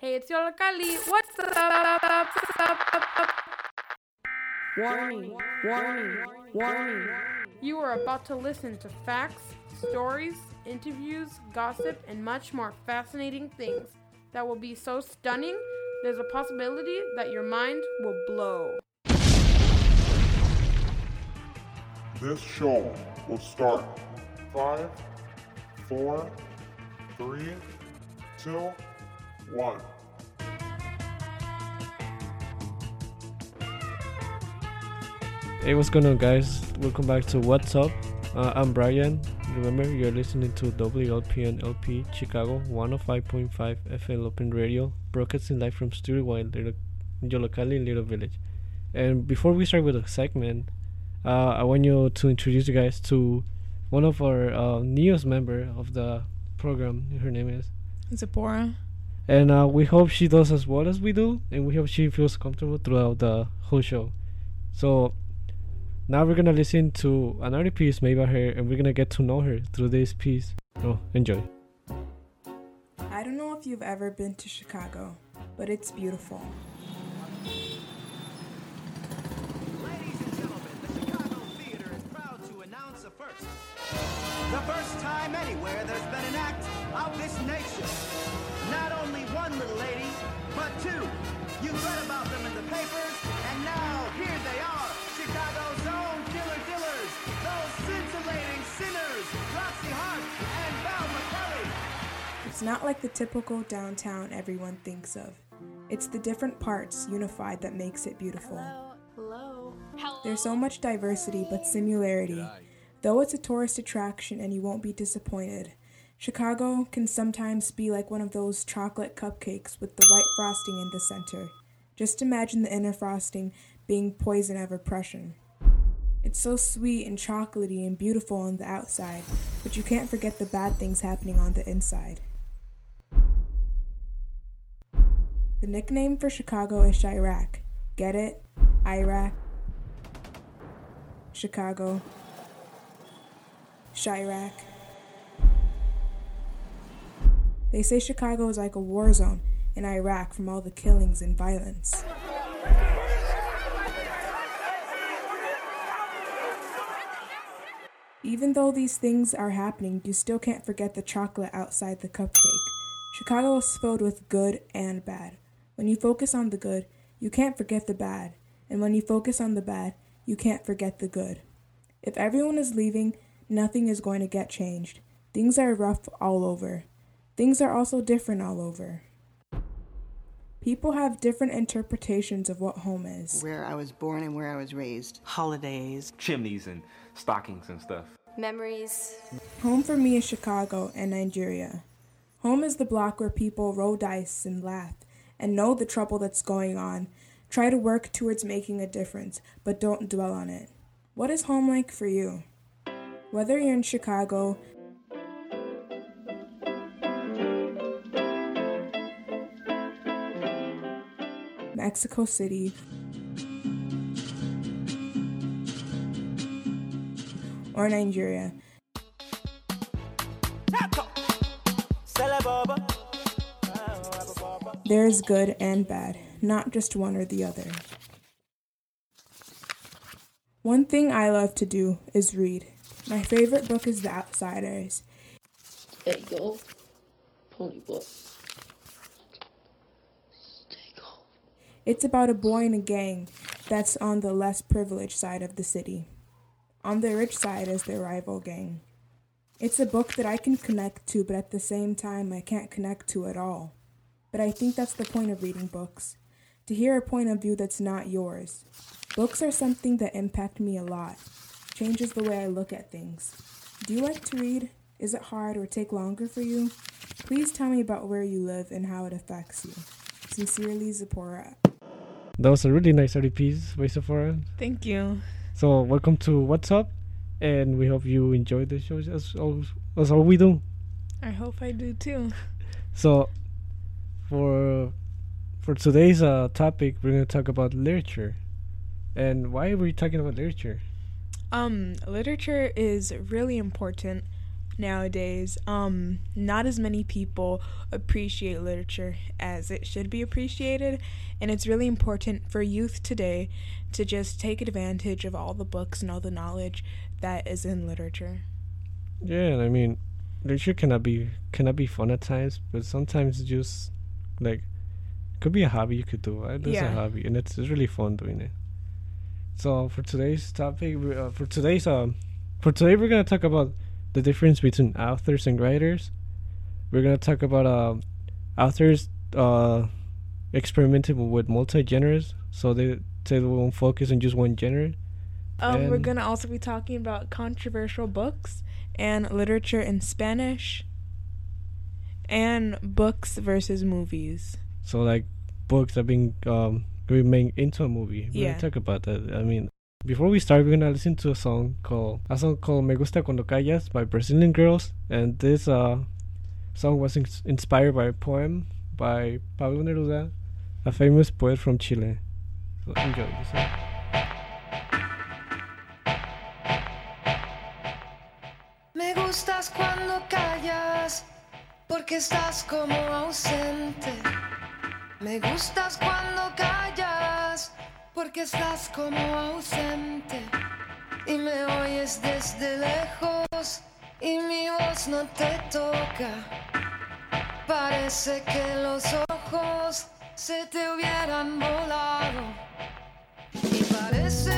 Hey, it's Yollocalli. What's up? Warning, warning, warning. You are about to listen to facts, stories, interviews, gossip, and much more fascinating things that will be so stunning, there's a possibility that your mind will blow. This show will start five, four, three, two, one. Hey, what's going on, guys? Welcome back to What's Up. Uh, I'm Brian. Remember, you're listening to WLPN LP Chicago 105.5 FM Lumpen Radio, broadcasting live from Studio One, Little Yollocalli, Little Village. And before we start with the segment, uh, I want you to introduce you guys to one of our uh, newest member of the program. Her name is Zipporah. And uh, we hope she does as well as we do, and we hope she feels comfortable throughout the whole show. So now we're gonna listen to another piece made by her, and we're gonna get to know her through this piece. So enjoy. I don't know if you've ever been to Chicago, but it's beautiful. Ladies and gentlemen, the Chicago Theater is proud to announce a first. The first time anywhere there's been an act of this nation. Not You've read about them in the papers, and now here they are. Chicago's own killer dillers, those scintillating sinners, Roxie Hart and Velma Kelly. It's not like the typical downtown everyone thinks of. It's the different parts unified that makes it beautiful. Hello. Hello. There's so much diversity but similarity. Though it's a tourist attraction and you won't be disappointed, Chicago can sometimes be like one of those chocolate cupcakes with the white frosting in the center. Just imagine the inner frosting being poison of oppression. It's so sweet and chocolatey and beautiful on the outside, but you can't forget the bad things happening on the inside. The nickname for Chicago is Chiraq. Get it? Iraq. Chicago. Chiraq. They say Chicago is like a war zone in Iraq from all the killings and violence. Even though these things are happening, you still can't forget the chocolate outside the cupcake. Chicago is filled with good and bad. When you focus on the good, you can't forget the bad. And when you focus on the bad, you can't forget the good. If everyone is leaving, nothing is going to get changed. Things are rough all over. Things are also different all over. People have different interpretations of what home is. where I was born and where I was raised. holidays. chimneys and stockings and stuff. memories. Home for me is Chicago and Nigeria. Home is the block where people roll dice and laugh and know the trouble that's going on. Try to work towards making a difference, but don't dwell on it. What is home like for you? Whether you're in Chicago, Mexico City, or Nigeria, There is good and bad, not just one or the other. One thing I love to do is read. My favorite book is The Outsiders. Hey, yo. Pony boy. It's about a boy in a gang that's on the less privileged side of the city. On the rich side is their rival gang. It's a book that I can connect to, but at the same time, I can't connect to at all. But I think that's the point of reading books to hear a point of view that's not yours. Books are something that impact me a lot, changes the way I look at things. Do you like to read? Is it hard or take longer for you? Please tell me about where you live and how it affects you. Sincerely, Zipporah. That was a really nice piece by Zipporah. Thank you. So welcome to What's Up, and we hope you enjoyed the show as all as all we do. I hope I do too. So for for today's uh, topic, we're gonna talk about literature. And why are we talking about literature? Um, literature is really important nowadays. Um, not as many people appreciate literature as it should be appreciated, and it's really important for youth today to just take advantage of all the books and all the knowledge that is in literature. Yeah, and I mean, literature cannot be cannot be fun at times, but sometimes it's just like it could be a hobby you could do. Right? It's Yeah. a hobby, and it's, it's really fun doing it. So for today's topic, uh, for today's um, for today we're gonna talk about the difference between authors and writers. We're gonna talk about um, authors uh, experimenting with multi genres, so they they won't focus on just one genre. Um, we're gonna also be talking about controversial books and literature in Spanish, and books versus movies. So like books that being um made into a movie. We're Yeah. gonna talk about that. I mean, before we start, we're gonna listen to a song called a song called "Me Gusta Cuando Callas" by Brazilian Girls, and this uh song was ins- inspired by a poem by Pablo Neruda, a famous poet from Chile. So enjoy this song. Me gustas cuando callas, porque estás como ausente. Me gustas cuando callas, porque estás como ausente. Y me oyes desde lejos, y mi voz no te toca. Parece que los ojos se te hubieran volado. Y parece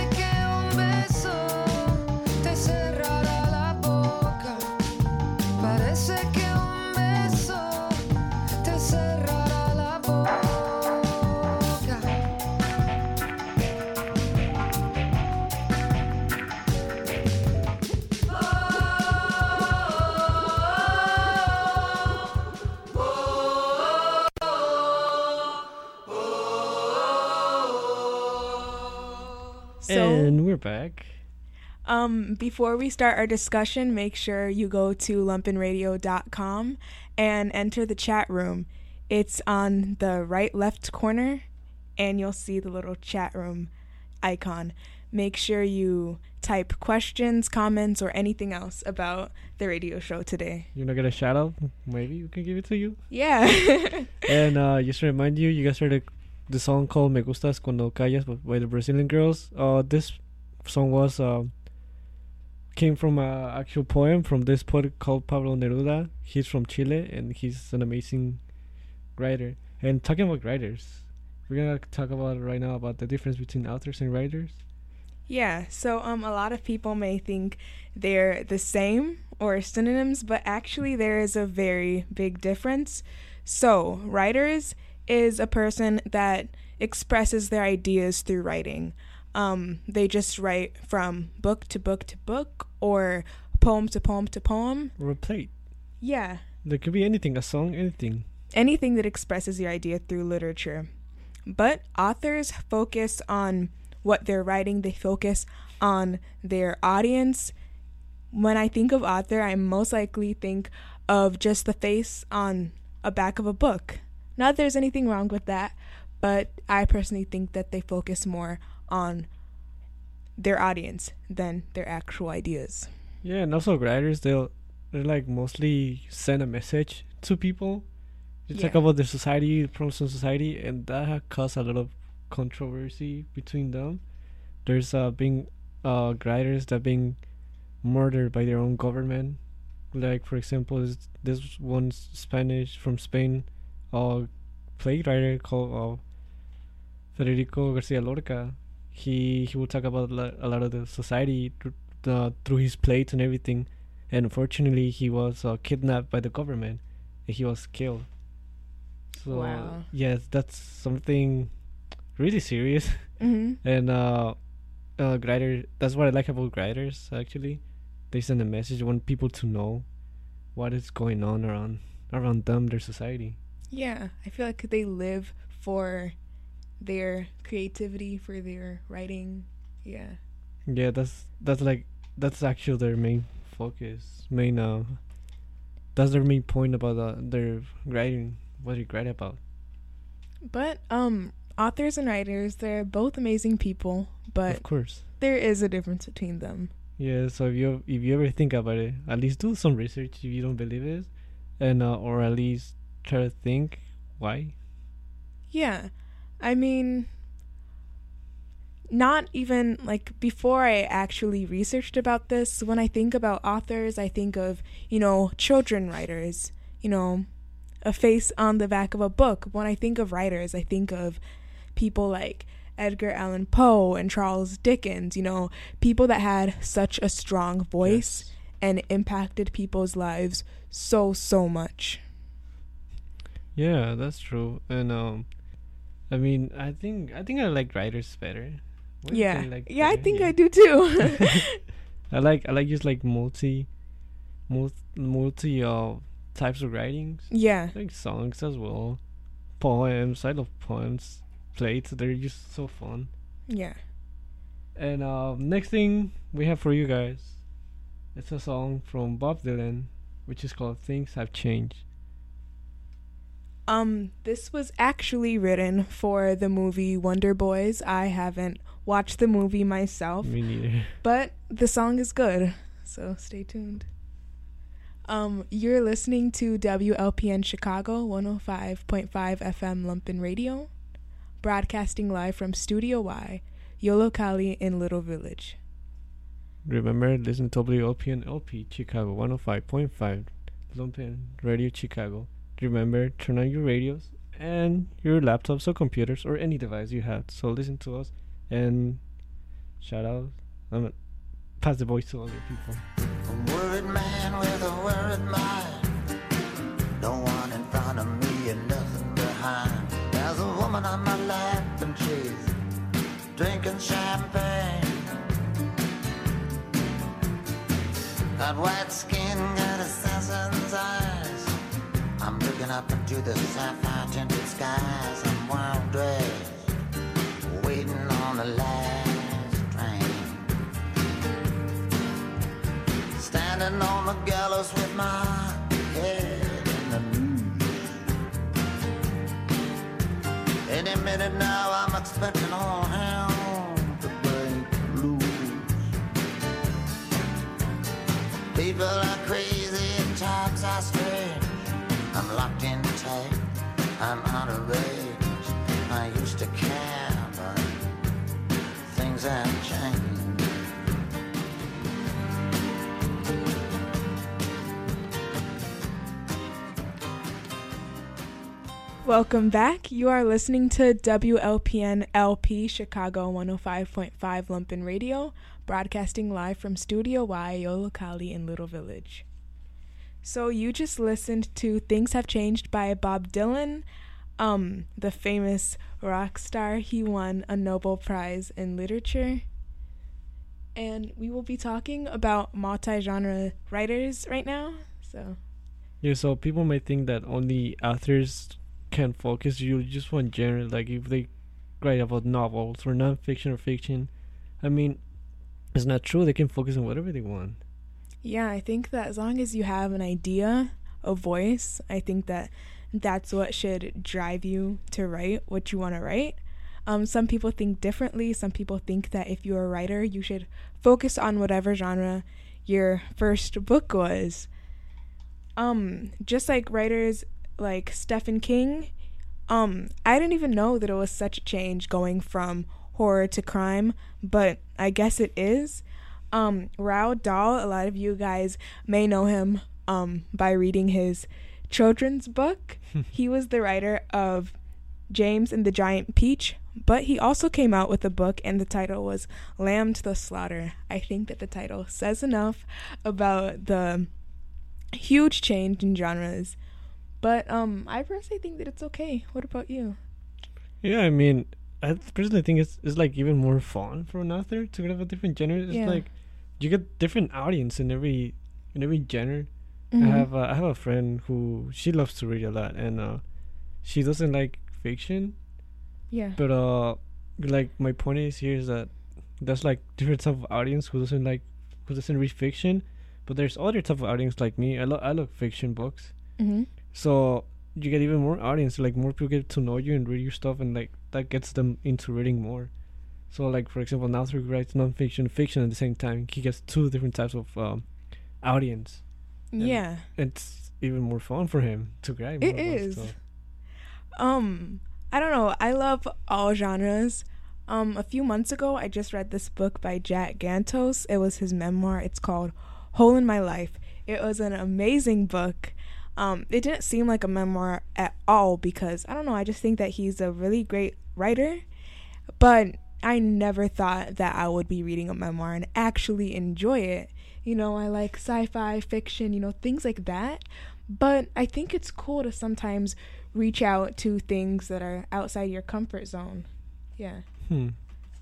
back. um, before we start our discussion, make sure you go to lumpenradio.com and enter the chat room. It's on the right left corner, and you'll see the little chat room icon. Make sure you type questions, comments, or anything else about the radio show today. You wanna get a shout out? Maybe we can give it to you. Yeah. And uh, just to remind you, you guys heard the, the song called "Me Gustas Cuando Callas" by- by the Brazilian Girls. Uh, this song was uh, came from an actual poem from this poet called Pablo Neruda. He's from Chile and he's an amazing writer. And talking about writers, we're gonna talk about right now about the difference between authors and writers. Yeah, so um a lot of people may think they're the same or synonyms, but actually there is a very big difference. So, writers is a person that expresses their ideas through writing. Um they just write from book to book to book or poem to poem to poem. Or a plate. Yeah, There could be anything, a song, anything. anything that expresses your idea through literature. But authors focus on what they're writing, they focus on their audience. When I think of author, I most likely think of just the face on a back of a book. Not that there's anything wrong with that, but I personally think that they focus more on their audience than their actual ideas. Yeah, and also writers they'll they're like mostly send a message to people. They talk about the society, problems in society, and that ha caused a lot of controversy between them. There's uh being uh writers that being murdered by their own government. Like for example, this this one Spanish from Spain, uh, play writer called uh, Federico Garcia Lorca. He he will talk about a lot of the society through his plates and everything. And unfortunately, he was uh, kidnapped by the government and he was killed. So, Wow. yes, that's something really serious. hmm and uh, uh, writer, that's what I like about Griders. actually. They send a message, want people to know what is going on around around them, their society. Yeah, I feel like they live for their creativity, for their writing. Yeah. Yeah, that's that's like that's actually their main focus, main uh, that's their main point about uh, their writing, what they write about. But um authors and writers, they're both amazing people, but of course. there is a difference between them. Yeah, so if you if you ever think about it, at least do some research if you don't believe it, and uh, or at least try to think why. Yeah. I mean, not even like before I actually researched about this, when I think about authors, I think of, you know, children writers, you know, a face on the back of a book. When I think of writers, I think of people like Edgar Allan Poe and Charles Dickens, you know, people that had such a strong voice yes. and impacted people's lives so, so much. Yeah, that's true. And um I mean, I think I think I like writers better. What yeah, like yeah, better? I think yeah. I do too. I like I like just like multi, multi, multi uh types of writings. Yeah, like songs as well, poems. I love poems. Plates. They're just so fun. Yeah. And uh, next thing we have for you guys, it's a song from Bob Dylan, which is called "Things Have Changed." Um, this was actually written for the movie Wonder Boys. I haven't watched the movie myself. Me neither. But the song is good, so stay tuned. Um, you're listening to WLPN Chicago 105.5 FM Lumpen Radio, broadcasting live from Studio Y, Yollocalli in Little Village. Remember, listen to WLPN LP Chicago 105.5 Lumpen Radio Chicago. Remember, turn on your radios and your laptops or computers or any device you have. So listen to us and shout out. I'm um, pass the voice to other people. A man with a mind. No one in front of me and nothing behind. There's a woman on my lap and she's drinking champagne. White skin, got. Looking up into the sapphire tinted skies. I'm wild dressed, waiting on the last train. Standing on the gallows with my head in the news. Any minute now, I'm expecting all hell to break loose. People I'm out of. I used to care, but things have changed. Welcome back. You are listening to WLPN LP Chicago 105.5 Lumpen Radio, broadcasting live from Studio Y, Yollocalli in Little Village. So you just listened to Things Have Changed by Bob Dylan, um, the famous rock star. He won a Nobel Prize in Literature. And we will be talking about multi-genre writers right now. So Yeah, so people might think that only authors can focus you just one genre, like if they write about novels or nonfiction or fiction. I mean, it's not true. They can focus on whatever they want. Yeah, I think that as long as you have an idea, a voice, I think that that's what should drive you to write what you want to write. Um, some people think differently. Some people think that if you're a writer, you should focus on whatever genre your first book was. Um, just like writers like Stephen King, um, I didn't even know that it was such a change going from horror to crime, but I guess it is. Um, Roald Dahl, a lot of you guys may know him um, by reading his children's book. he was the writer of James and the Giant Peach, but he also came out with a book, and the title was Lamb to the Slaughter. I think that the title says enough about the huge change in genres. But um, I personally think that it's okay. What about you? Yeah, I mean, I personally think it's it's like even more fun for an author to have a different genre. It's yeah. like you get different audience in every in every genre. Mm-hmm. I have uh, I have a friend who she loves to read a lot, and uh, she doesn't like fiction. Yeah. But uh, like my point is here is that there's like different type of audience who doesn't like who doesn't read fiction, but there's other type of audience like me. I love I love fiction books. Mm-hmm. So you get even more audience, like more people get to know you and read your stuff, and like that gets them into reading more. So, like for example, an author writes nonfiction, fiction at the same time, he gets two different types of um, audience. And Yeah. it's even more fun for him to write. It is. about is. stuff. Um, I don't know. I love all genres. Um, a few months ago, I just read this book by Jack Gantos. It was his memoir. It's called Hole in My Life. It was an amazing book. Um, it didn't seem like a memoir at all because I don't know. I just think that he's a really great writer, but I never thought that I would be reading a memoir and actually enjoy it. You know, I like sci-fi fiction, you know, things like that. But I think it's cool to sometimes reach out to things that are outside your comfort zone. Yeah. Hmm.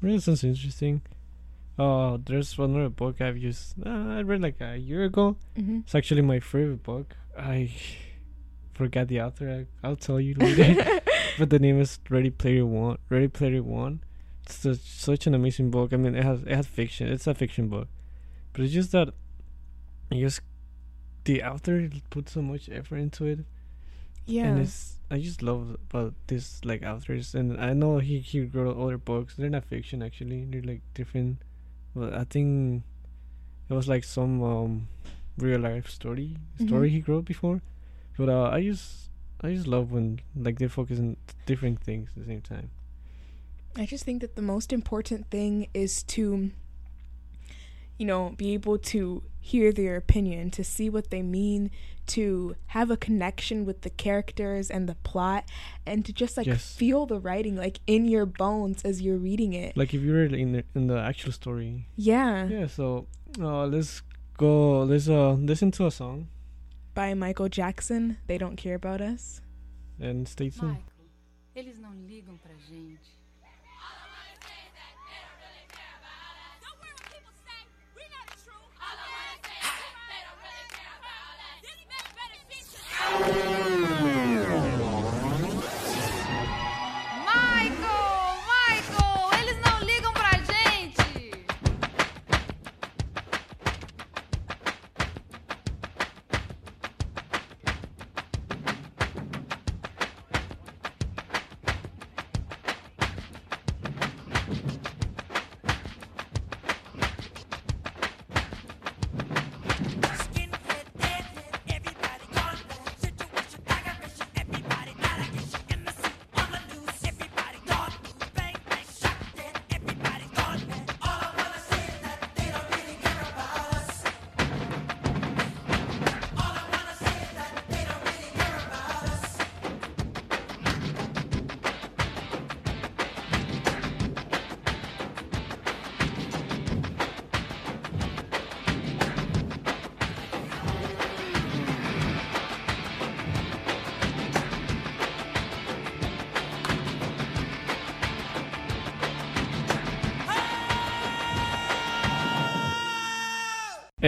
Really sounds interesting. Uh, there's another book I've used. Uh, I read like a year ago. Mhm. It's actually my favorite book. I forgot the author. I, I'll tell you later. but the name is Ready Player One. Ready Player One. It's such, such an amazing book. I mean, it has it has fiction. It's a fiction book, but it's just that, I just the author put so much effort into it. Yeah. And it's I just love about this like authors and I know he he wrote other books. They're not fiction actually. They're like different. But I think it was like some um real life story story Mhm. he wrote before. But uh, I just I just love when like they focus on different things at the same time. I just think that the most important thing is to, you know, be able to hear their opinion, to see what they mean, to have a connection with the characters and the plot, and to just like Yes. feel the writing like in your bones as you're reading it. Like if you're in the in the actual story. Yeah. Yeah. So uh, let's go. Let's uh listen to a song By Michael Jackson, They Don't Care About Us. and stay tuned. Michael, eles não ligam pra gente. Michael!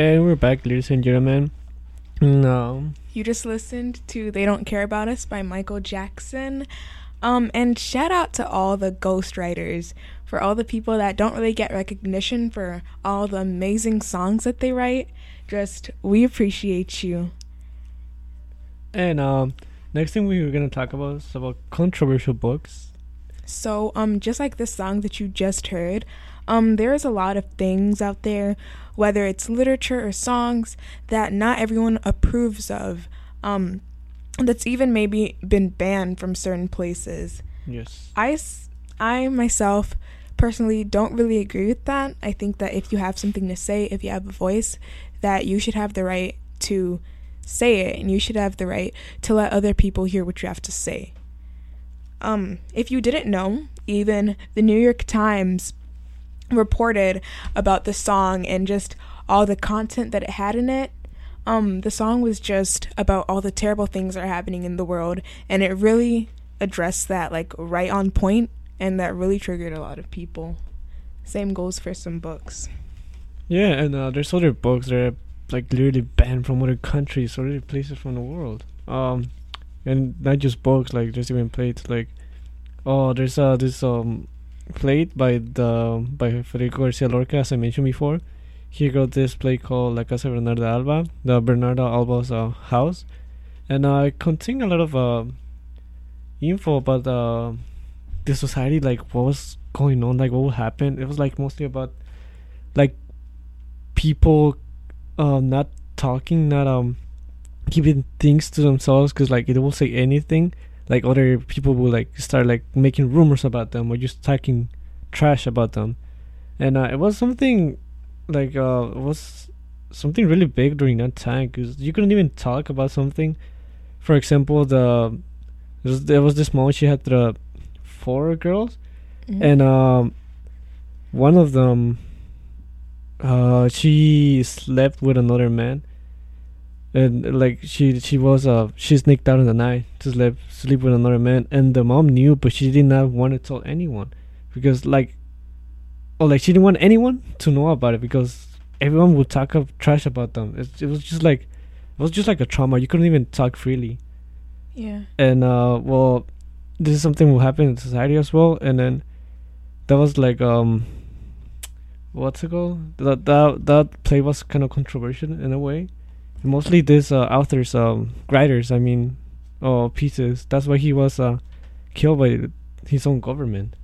And we're back, ladies and gentlemen. No. You just listened to They Don't Care About Us by Michael Jackson. Um, and shout out to all the ghostwriters for all the people that don't really get recognition for all the amazing songs that they write. Just, we appreciate you. And um, next thing we were gonna talk about is about controversial books. So, um, just like this song that you just heard, um, there's a lot of things out there, whether it's literature or songs, that not everyone approves of. Um, that's even maybe been banned from certain places. Yes. I, I myself personally don't really agree with that. I think that if you have something to say, if you have a voice, that you should have the right to say it and you should have the right to let other people hear what you have to say. Um, if you didn't know, even the New York Times reported about the song and just all the content that it had in it. Um, the song was just about all the terrible things that are happening in the world, and it really addressed that like right on point, and that really triggered a lot of people. Same goes for some books. Yeah, and uh, there's other books that are like literally banned from other countries or other places from the world. Um, and not just books, like there's even plates. Like, oh, there's uh this um plate by the by Federico Garcia Lorca, as I mentioned before. He wrote this play called La Casa Bernarda Alba, the Bernarda Alba's uh, house, and uh, it contained a lot of uh, info about uh, the society, like what was going on, like what would happen. It was like mostly about like people uh not talking, not um keeping things to themselves because like it will say anything. Like other people will like start like making rumors about them or just talking trash about them, and uh, it was something like uh it was something really big during that time because you couldn't even talk about something. For example, the there was, there was this moment she had the four girls, Mhm. and um, one of them, uh, she slept with another man, and like she she was uh she sneaked out in the night to sleep sleep with another man, and the mom knew, but she did not want to tell anyone, because like, or like she didn't want anyone to know about it because everyone would talk of trash about them. It, it was just like, it was just like a trauma. You couldn't even talk freely Yeah. and uh well this is something will happen in society as well and then that was like um what's it called that that that play was kind of controversial in a way mostly this uh, authors um writers i mean uh pieces that's why he was uh killed by his own government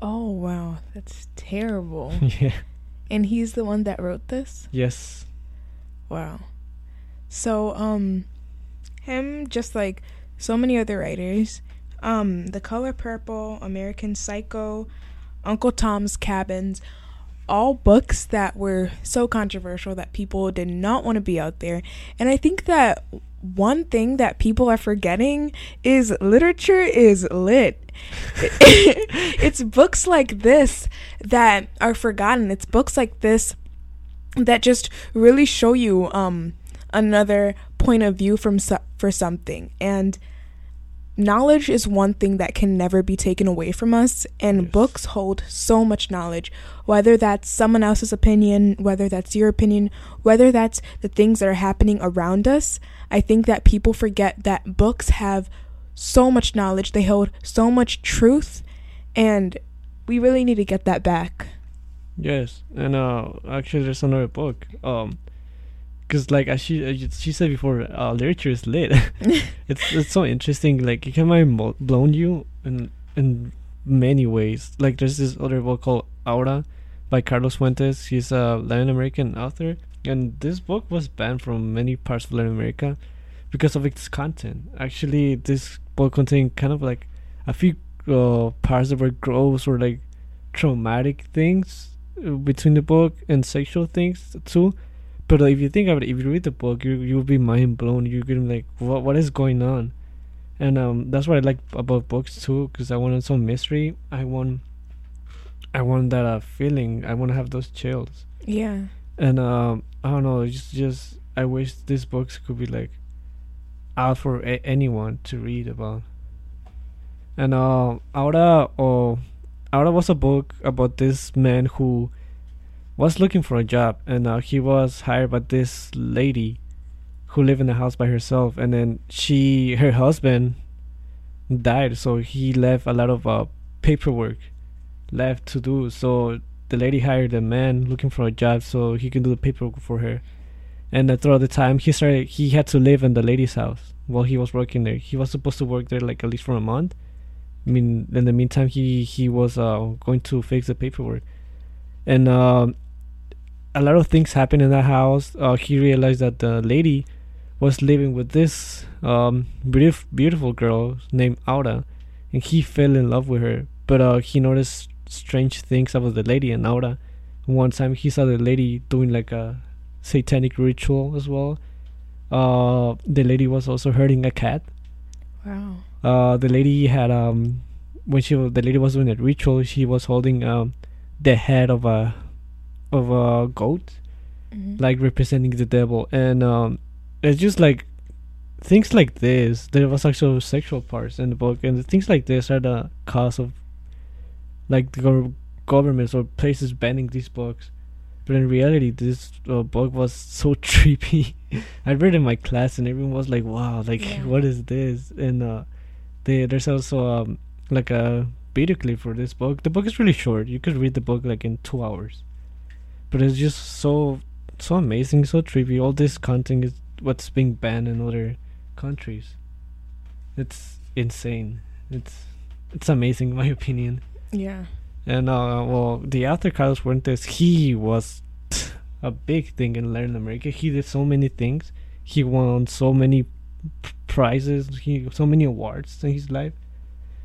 Oh wow, that's terrible. yeah And he's the one that wrote this? yes Wow. So, um, him, just like so many other writers, um, The Color Purple, American Psycho, Uncle Tom's Cabins, all books that were so controversial that people did not want to be out there. And I think that one thing that people are forgetting is literature is lit. it's books like this that are forgotten. It's books like this that just really show you um another point of view from so- for something and knowledge is one thing that can never be taken away from us and books hold so much knowledge. Whether that's someone else's opinion whether that's your opinion whether that's the things that are happening around us i think that people forget that books have so much knowledge. They hold so much truth and we really need to get that back. Yes, and uh, actually, there's another book. Um, cause like as she as she said before, uh, literature is lit. it's it's so interesting. Like it can mo- blown you in in many ways. Like there's this other book called Aura by Carlos Fuentes. He's a Latin American author, and this book was banned from many parts of Latin America because of its content. Actually, this book contained kind of like a few uh, parts that were gross or like traumatic things uh, between the book and sexual things too. But if you think of it, if you read the book, you you'll be mind blown. You're gonna be like, what what is going on? And um, that's what I like about books too, because I wanted some mystery. I want, I want that uh, feeling. I want to have those chills. yeah And um, I don't know. It's just just I wish these books could be like out for a- anyone to read about. And uh, Aura or Aura was a book about this man who was looking for a job, and uh, he was hired by this lady who lived in the house by herself, and then she, her husband, died, so he left a lot of uh, paperwork left to do. So the lady hired a man looking for a job, so he can do the paperwork for her. And uh, throughout the time, he started, he had to live in the lady's house while he was working there. He was supposed to work there like at least for a month. I mean, in the meantime, he he was uh, going to fix the paperwork, and um a lot of things happened in that house. Uh, he realized that the lady was living with this um, beautif- beautiful girl named Aura, and he fell in love with her. But uh, he noticed strange things about the lady and Aura. One time, he saw the lady doing like a satanic ritual as well. Uh, the lady was also hurting a cat. wow Uh, the lady had um, when she the lady was doing a ritual, she was holding um, the head of a of a goat, Mhm. like representing the devil, and um, it's just like things like this. There was actual sexual parts in the book, and things like this are the cause of like the gov- governments or places banning these books. But in reality, this uh, book was so trippy. I read it in my class, and everyone was like, "Wow, like Yeah. what is this?" And uh, they, there's also um, like a video clip for this book. The book is really short. You could read the book like in two hours, but it's just so so amazing, so trippy. All this content is what's being banned in other countries. It's insane. It's it's amazing in my opinion. Yeah. And uh, well, the author Carlos Fuentes, he was a big thing in Latin America. He did so many things. He won so many prizes. He so many awards in his life.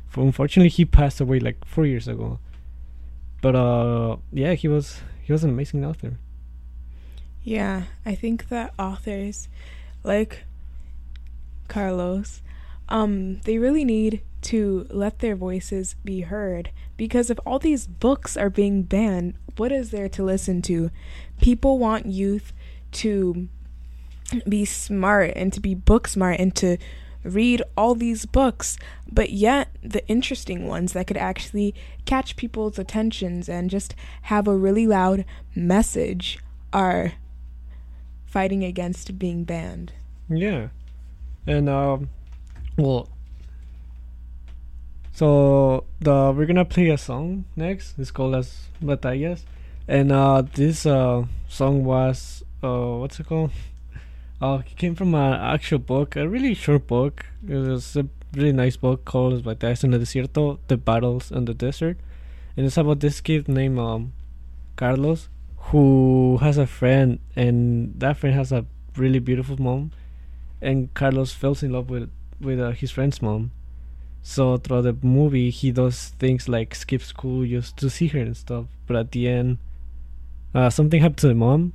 For unfortunately, he passed away like four years ago. But uh, yeah, he was he was an amazing author. Yeah, I think that authors like Carlos, um, they really need to let their voices be heard because if all these books are being banned, what is there to listen to? People want youth to be smart and to be book smart and to read all these books, but yet the interesting ones that could actually catch people's attentions and just have a really loud message are fighting against being banned. Yeah, and um, well, so the we're gonna play a song next. It's called as Batallas, and uh, this uh song was uh what's it called? Uh, it came from an actual book, a really short book. It was a really nice book called Batallas en el Desierto: The Battles in the Desert, and it's about this kid named um Carlos who has a friend, and that friend has a really beautiful mom, and Carlos falls in love with with uh, his friend's mom. So throughout the movie, he does things like skip school just to see her and stuff. But at the end, uh, something happened to the mom,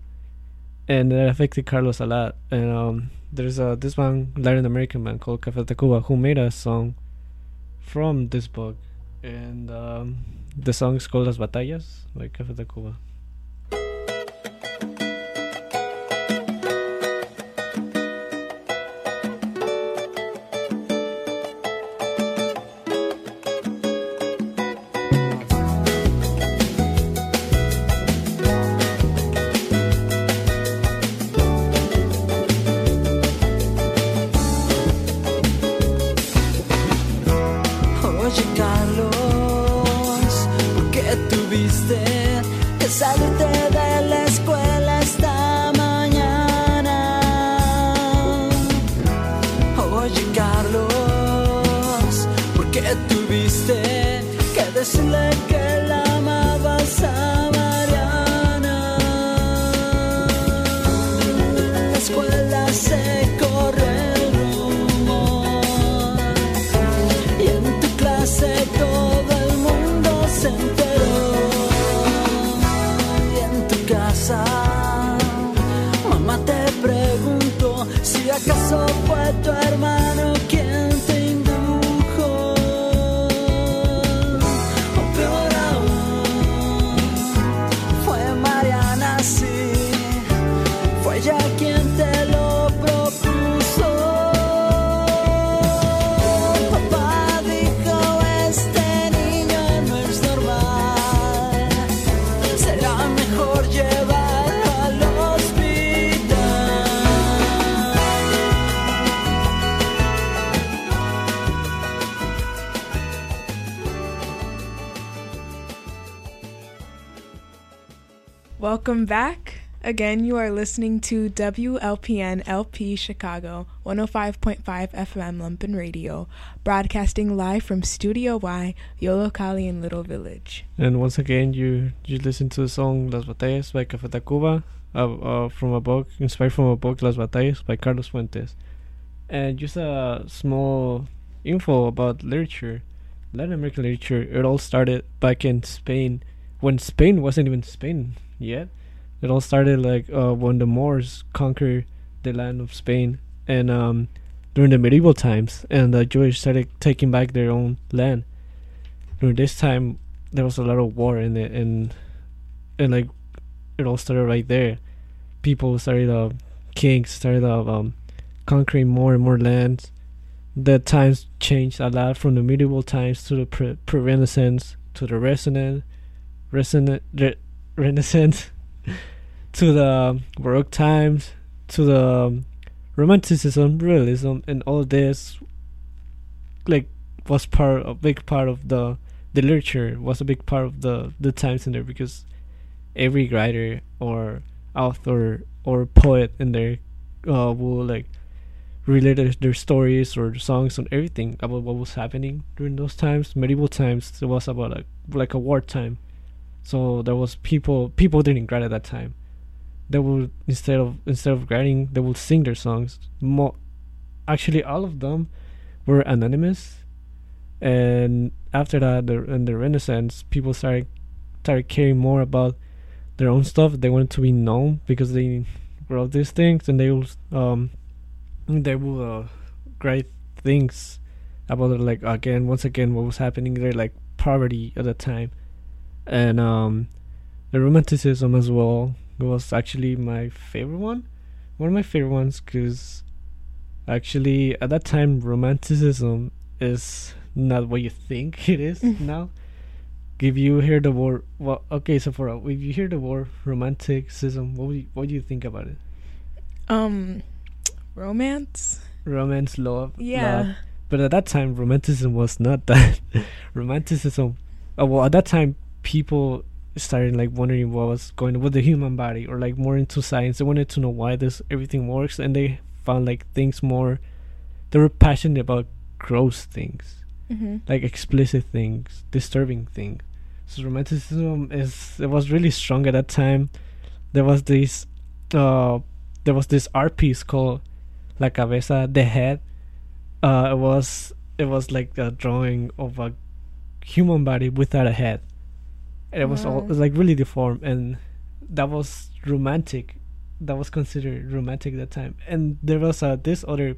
and that affected Carlos a lot. And um, there's a this one Latin American man called Café Tacuba who made a song from this book, and um, the song is called Las Batallas by Café Tacuba. Que la amabas a Mariana? En la escuela se corre el rumor y en tu clase todo el mundo se enteró. Y en tu casa, mamá te preguntó si acaso fue tu hermano Welcome back. Again, you are listening to WLPN LP Chicago 105.5 FM Lumpen Radio, broadcasting live from Studio Y, Yollocalli in Little Village. And once again, you you listen to the song Las Batallas by Café Tacuba, uh, uh, from a book inspired from a book Las Batallas by Carlos Fuentes. And just a small info about literature, Latin American literature. It all started back in Spain, when Spain wasn't even Spain yet. It all started like uh, when the Moors conquered the land of Spain, and um, during the medieval times, and the Jewish started taking back their own land. During this time, there was a lot of war in it, and and like it all started right there. People started, uh, kings started uh, um, conquering more and more lands. The times changed a lot from the medieval times to the pre, pre-Renaissance to the re, Renaissance, to the Baroque times, to the Romanticism, Realism, and all this. Like was part a big part of the the literature was a big part of the the times in there because every writer or author or poet in there uh, will like related their stories or songs on everything about what was happening during those times. Medieval times, it was about a, like a wartime. So there was people people didn't grind at that time. They would instead of instead of grading, they would sing their songs. Mo- actually, all of them were anonymous. And after that, the, in the Renaissance, people started started caring more about their own stuff. They wanted to be known because they wrote these things, and they will um they will uh, write things about it, like again once again what was happening there, like poverty at the time, and um the romanticism as well was actually my favorite one, one of my favorite ones because actually at that time romanticism is not what you think it is now if you hear the word well okay so for if you hear the word romanticism what would you, what do you think about it Um, romance. romance love Yeah. love. but at that time romanticism was not that romanticism uh, well at that time people started like wondering what was going on with the human body or like more into science. They wanted to know why this everything works and they found like things more they were passionate about gross things. Mhm. like explicit things disturbing things so romanticism is it was really strong at that time. There was this uh there was this art piece called La Cabeza the Head. Uh it was it was like a drawing of a human body without a head and it was all it was like really deformed and that was romantic. That was considered romantic at that time. And there was uh, this other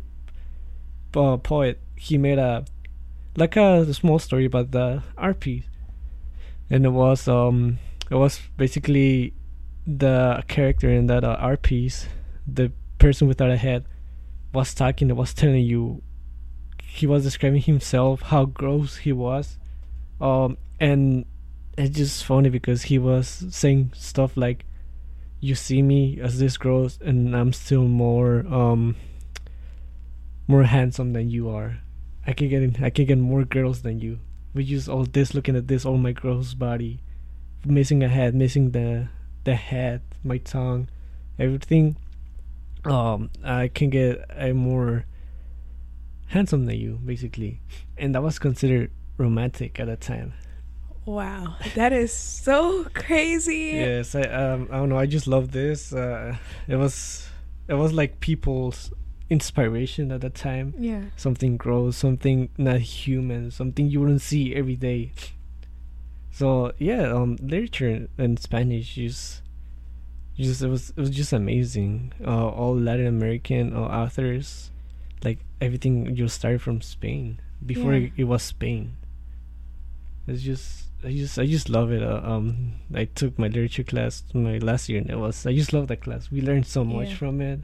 uh, poet he made a like a small story about the art piece and it was um it was basically the character in that uh, art piece the person without a head was talking and was telling you he was describing himself how gross he was um and it's just funny because he was saying stuff like you see me as this gross and i'm still more um more handsome than you are. I can get in, i can get more girls than you. We use all this looking at this all my gross body missing a head missing the the head my tongue everything. Um i can get a more handsome than you basically. And that was considered romantic at that time Wow, that is so crazy. yes i um i don't know i just love this uh it was it was like people's inspiration at that time Yeah. something gross something not human something you wouldn't see every day so yeah um literature in spanish just just it was it was just amazing uh all latin american uh, authors like everything you started from spain before Yeah. it, it was spain it's just I just I just love it. Uh, um, I took my literature class my last year, and it was I just love that class. We learned so much Yeah. from it,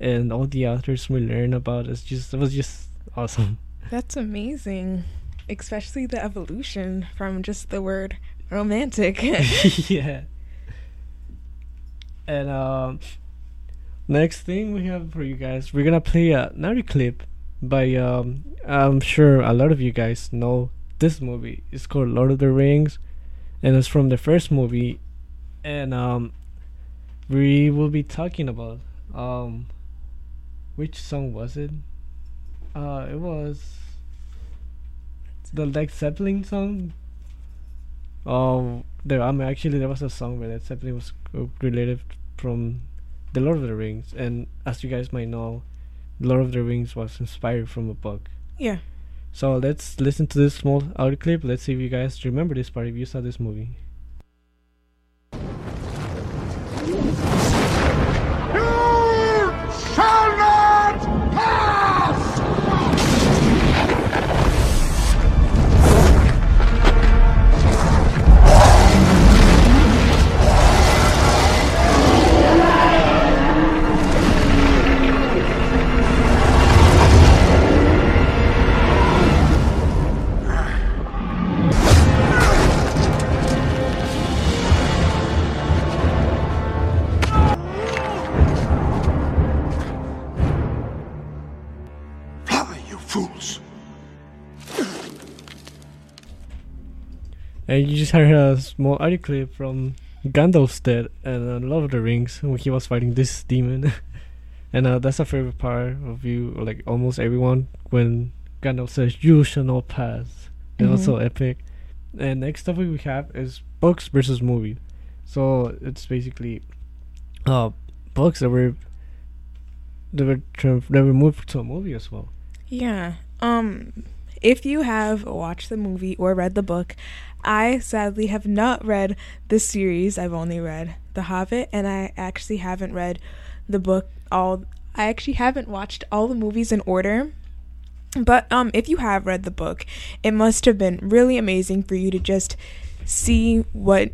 and all the authors we learn about. It's just it was just awesome. That's amazing. Especially the evolution from just the word romantic. yeah. And um, next thing we have for you guys, we're gonna play a another clip by um. I'm sure a lot of you guys know this movie. It's called Lord of the Rings, and it's from the first movie, and um, we will be talking about um, which song was it? Uh, it was the Led Zeppelin song. Oh, there. I mean, actually, there was a song where Led Zeppelin was related from the Lord of the Rings, and as you guys might know, Lord of the Rings was inspired from a book. yeah. So let's listen to this small audio clip. Let's see if you guys remember this part if you saw this movie. And you just heard a small audio clip from Gandalf's dead and uh, Lord of the Rings when he was fighting this demon. And uh, that's a favorite part of you, like almost everyone, when Gandalf says, "You shall not pass." It's Mhm. also epic. And next topic we have is books versus movie. So it's basically uh books that were that were that were moved to a movie as well. Yeah. Um if you have watched the movie or read the book, I sadly have not read the series. I've only read The Hobbit and I actually haven't read the book all I actually haven't watched all the movies in order. But um if you have read the book, it must have been really amazing for you to just see what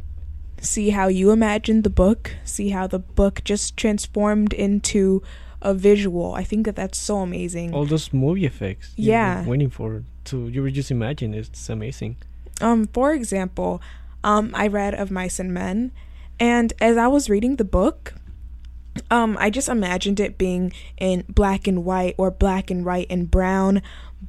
see how you imagined the book, see how the book just transformed into a visual. I think that that's so amazing. All those movie effects. Yeah. waiting for to you were just imagine it's amazing. Um, for example, um, I read of Mice and Men, and as I was reading the book, um, I just imagined it being in black and white or black and white and brown,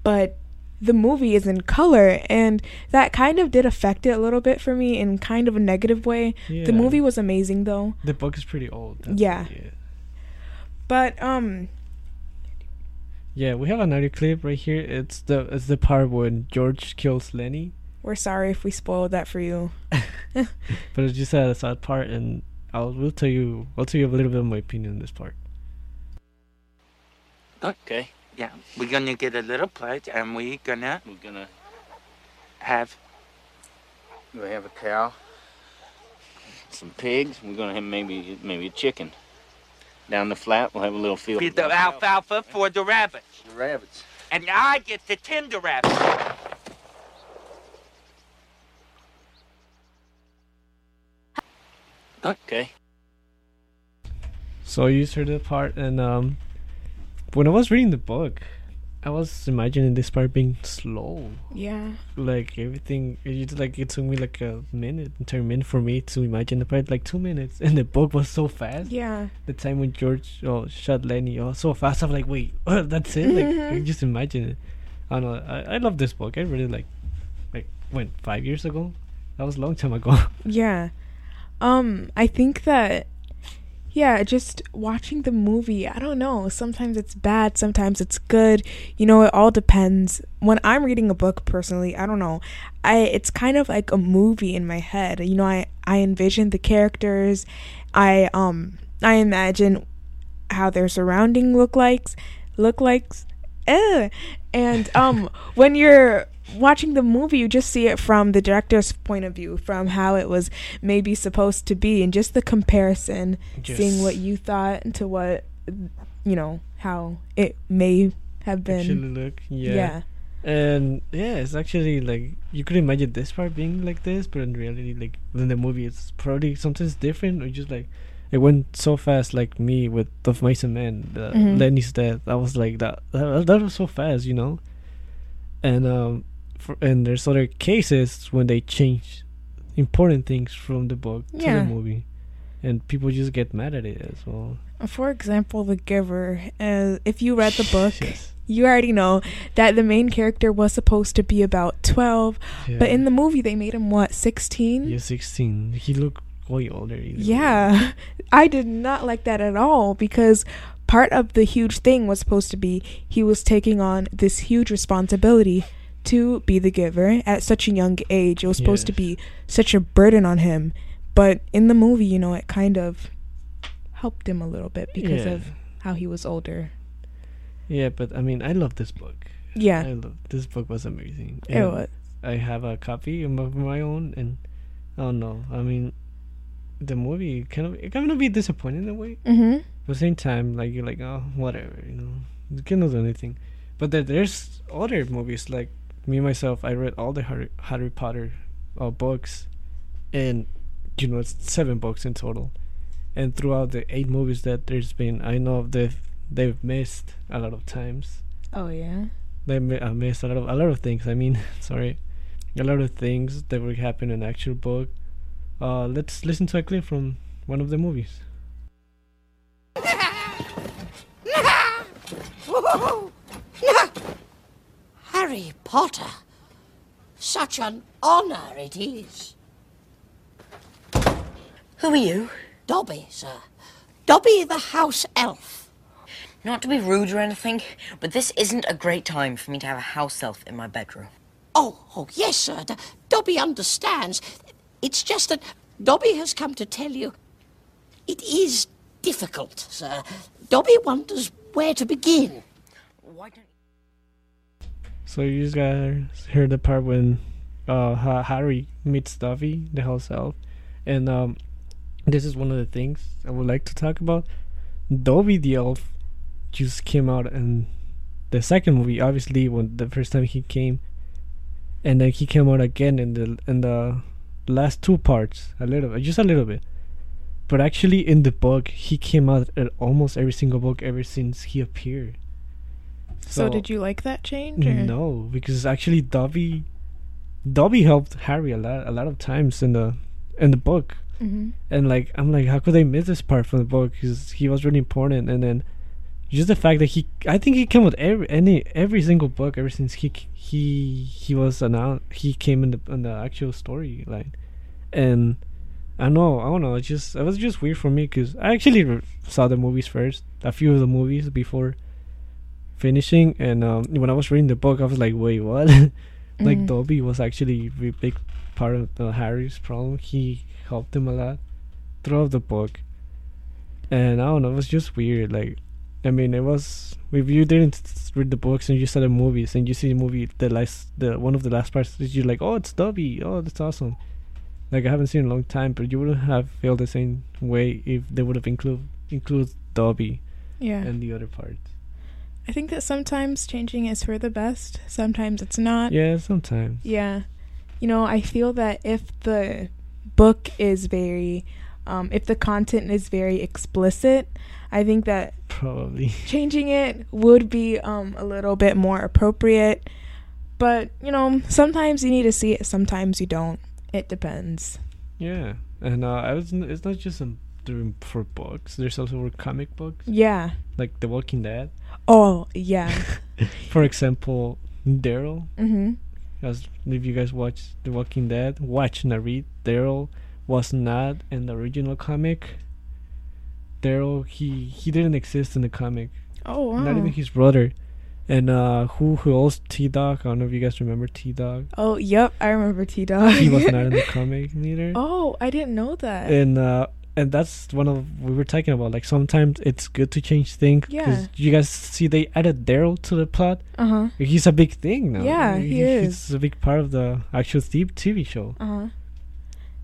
but the movie is in color, and that kind of did affect it a little bit for me in kind of a negative way. Yeah. The movie was amazing though. The book is pretty old. Yeah. yeah. But um, Yeah, we have another clip right here. It's the it's the part when George kills Lenny. we're sorry if we spoiled that for you. But it's just a sad part, and I'll will tell you I'll tell you a little bit of my opinion on this part. Okay. Yeah, we're gonna get a little plate, and we're gonna We're gonna have we have a cow, some pigs. We're gonna have maybe maybe a chicken. Down the flat, we'll have a little field. feed the alfalfa for the rabbits, The rabbits. and I get to tend the rabbits. Okay. So you heard that part, and um, when I was reading the book, I was imagining this part being slow. Yeah. Like everything, it like it took me like a minute, entire minute for me to imagine the part, like two minutes, and the book was so fast. Yeah. The time when George oh, shot Lenny, oh, so fast. I'm like, wait, that's it. Like, I Mhm. just imagine it. I don't know. I, I love this book. I really like, like when five years ago. That was a long time ago. Yeah. Um, I think that yeah, just watching the movie, I don't know. Sometimes it's bad, sometimes it's good. You know, it all depends. When I'm reading a book personally, I don't know. I it's kind of like a movie in my head. You know, I I envision the characters. I um I imagine how their surrounding look likes look likes eh. and um when you're watching the movie you just see it from the director's point of view from how it was maybe supposed to be and just the comparison seeing what you thought to what you know how it may have been Actually, look, yeah. yeah And yeah, it's actually like you could imagine this part being like this, but in reality, like in the movie, it's probably something's different. Or just like it went so fast, like me with the and Men, the Mhm. Lenny's death. I was like that, that. That was so fast, you know. And um, for, and there's other cases when they change important things from the book to the movie, and people just get mad at it as well. For example, The Giver. Uh, if you read the book, you already know that the main character was supposed to be about 12, but in the movie they made him what, 16? You're 16. He looked way older. either way. Yeah. I did not like that at all because part of the huge thing was supposed to be he was taking on this huge responsibility to be the giver at such a young age. It was supposed to be such a burden on him. But in the movie, you know, it kind of helped him a little bit because Yeah. of how he was older. Yeah, but I mean, I love this book. Yeah. I love this book was amazing. It was. I have a copy of my, own, and I don't know. I mean, the movie kind of it kind of be disappointing in a way. Mhm. But at the same time, like you're like, oh, whatever, you know, you cannot do anything. But there, there's other movies like me myself. I read all the Harry, Harry Potter uh, books, and you know it's seven books in total. And throughout the eight movies that there's been, I know they've they've missed a lot of times. Oh yeah. They mi- uh, missed a lot of a lot of things. I mean, sorry, a lot of things that will happen in actual book. Uh, let's listen to a clip from one of the movies. Harry Potter. Such an honour it is. Who are you? Dobby, sir. Dobby the house elf. Not to be rude or anything, but this isn't a great time for me to have a house elf in my bedroom. Oh, oh, yes, sir. D- Dobby understands. It's just that Dobby has come to tell you it is difficult, sir. Dobby wonders where to begin. Why don't So you guys got heard the part when uh Harry meets Dobby, the house elf, and um, this is one of the things I would like to talk about. Dobby the elf just came out in the second movie, obviously when the first time he came, and then he came out again in the in the last two parts, a little just a little bit. But actually, in the book, he came out at almost every single book ever since he appeared. So, did you like that change? Or? No, because actually Dobby, Dobby helped Harry a lot, a lot of times in the, in the book, Mhm. and like I'm like, how could they miss this part from the book? Because he was really important, and then just the fact that he, I think he came with every any every single book ever since he he he was announced, he came in the in the actual storyline, and I know I don't know, it just it was just weird for me because I actually re- saw the movies first, a few of the movies before finishing and um, when I was reading the book I was like wait what? Like Mhm. Dobby was actually a big part of uh, Harry's problem. He helped him a lot throughout the book. And I don't know it was just weird like I mean it was if you didn't read the books and you saw the movies and you see the movie the last the one of the last parts you're like oh it's Dobby. Oh that's awesome. Like I haven't seen in a long time but you wouldn't have felt the same way if they would have include include Dobby Yeah. and the other parts I think that sometimes changing is for the best. Sometimes it's not. Yeah, sometimes. Yeah. You know, I feel that if the book is very, um, if the content is very explicit, I think that Probably. changing it would be um, a little bit more appropriate. But, you know, sometimes you need to see it, sometimes you don't. It depends. Yeah, and uh, I was. n- It's not just um, doing for books. There's also for comic books. Yeah. Like The Walking Dead. Oh, yeah. For example, Daryl. Mm-hmm. As if you guys watch The Walking Dead, watch and read. Daryl was not in the original comic. Daryl, he he didn't exist in the comic. Oh, wow. Not even his brother. And uh, who who else? T Dog. I don't know if you guys remember T Dog. Oh, yep. I remember T Dog. he was not in the comic neither. Oh, I didn't know that. and uh and that's one of we were talking about like sometimes it's good to change things Yeah. you guys see they added daryl to the plot Uh-huh. he's a big thing now Yeah, he is. he's a big part of the actual TV, TV show Uh-huh.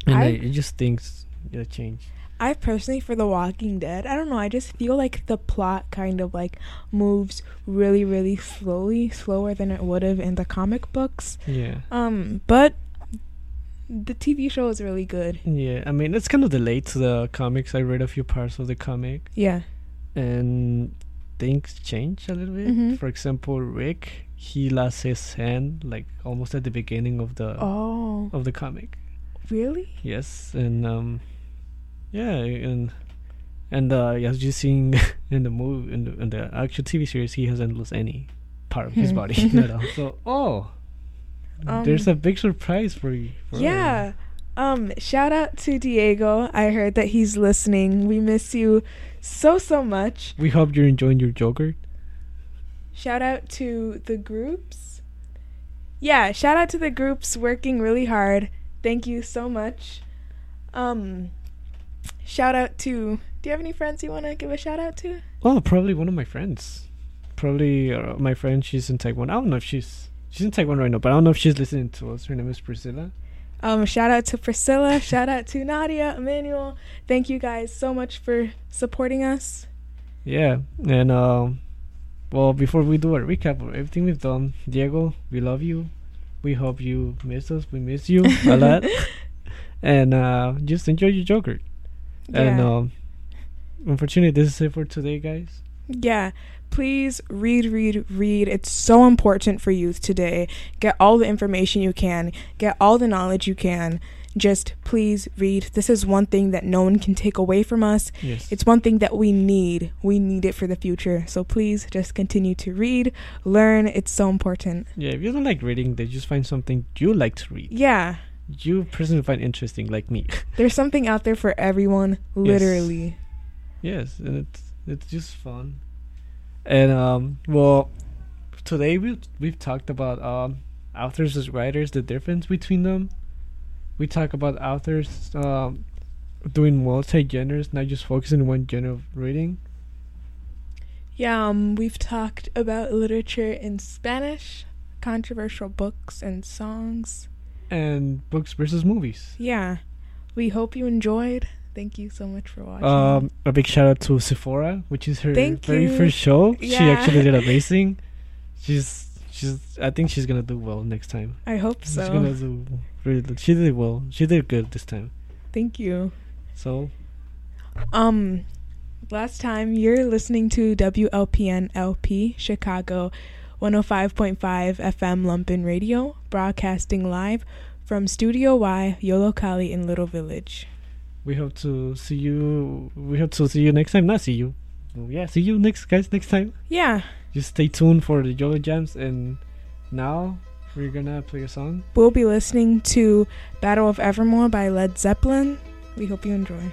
and I- I, it just things yeah, change I personally, for The Walking Dead, I don't know. I just feel like the plot kind of like moves really, really slowly, slower than it would have in the comic books. Yeah. Um, but the TV show is really good. yeah i mean it's kind of delayed to the comics i read a few parts of the comic Yeah. and things change a little bit Mhm. for example rick he lost his hand like almost at the beginning of the Oh. of the comic Really? Yes, and um, yeah, and and uh, as you seen in the movie in the, in the actual TV series, he hasn't lost any part of his Hmm. body at all. So oh, there's Um, a big surprise for you. for. Yeah. Um, shout out to Diego. I heard that he's listening. We miss you so so much. We hope you're enjoying your Joker. Shout out to the groups. Yeah, shout out to the groups working really hard. Thank you so much. Um shout out to Do you have any friends you want to give a shout out to? Oh, probably one of my friends. Probably uh, my friend. She's in Taiwan. I don't know if she's she's in Taiwan right now, but I don't know if she's listening to us. Her name is Priscilla. Um shout out to Priscilla, shout out to Nadia, Emmanuel. Thank you guys so much for supporting us. Yeah, and um, well, before we do a recap of everything we've done, Diego, we love you. We hope you miss us. We miss you a lot, and uh, just enjoy your Joker. And um, unfortunately, this is it for today, guys. Yeah. Please read, read, read. It's so important for youth today. Get all the information you can, get all the knowledge you can. Just please read. This is one thing that no one can take away from us. Yes. It's one thing that we need. We need it for the future. So please just continue to read, learn. It's so important. Yeah, if you don't like reading, then just find something you like to read. Yeah. You personally find interesting, like me. There's something out there for everyone, literally. yes, yes. and it's it's just fun. And um, well, today we we've talked about um authors as writers, the difference between them. We talk about authors um doing multi genres, not just focusing on one genre of reading. Yeah, um, we've talked about literature in Spanish, controversial books and songs. and books versus movies. Yeah, we hope you enjoyed. Thank you so much for watching. Um, a big shout out to Sephora, which is her Thank very you. first show. She actually did amazing. She's she's. I think she's gonna do well next time. I hope so. She's gonna do really. She did well. She did good this time. Thank you. So Um, last time you're listening to WLPN LP Chicago 105.5 FM Lumpin Radio, broadcasting live from Studio Y, Yolokali in Little Village. We hope to see you. We hope to see you next time. Not see you. Well, yeah, see you next guys next time. Yeah, Just stay tuned for the Yolo Jams and now we're gonna play a song. we'll be listening to Battle of Evermore by Led Zeppelin. We hope you enjoy.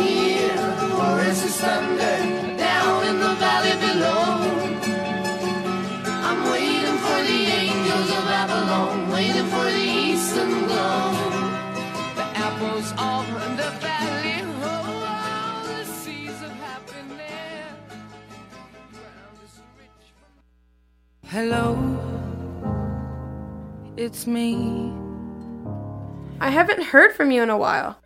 I hear Oasis thunder down in the valley below. I'm waiting for the angels of Babylon, waiting for the eastern glow. The apples of the valley, oh, the seas of happiness. Hello, it's me. I haven't heard from you in a while.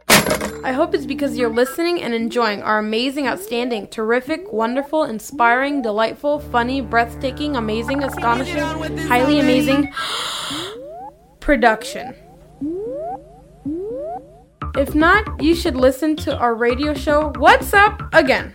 I hope it's because you're listening and enjoying our amazing, outstanding, terrific, wonderful, inspiring, delightful, funny, breathtaking, amazing, astonishing, highly amazing production. If not, you should listen to our radio show, What's Up, again.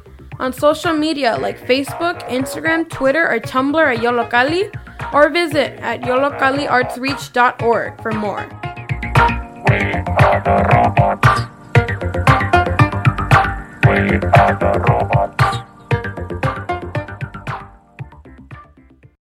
on social media like Facebook, Instagram, Twitter, or Tumblr at Yolocali, or visit at yolocaliartsreach.org for more. We are the robots. We are the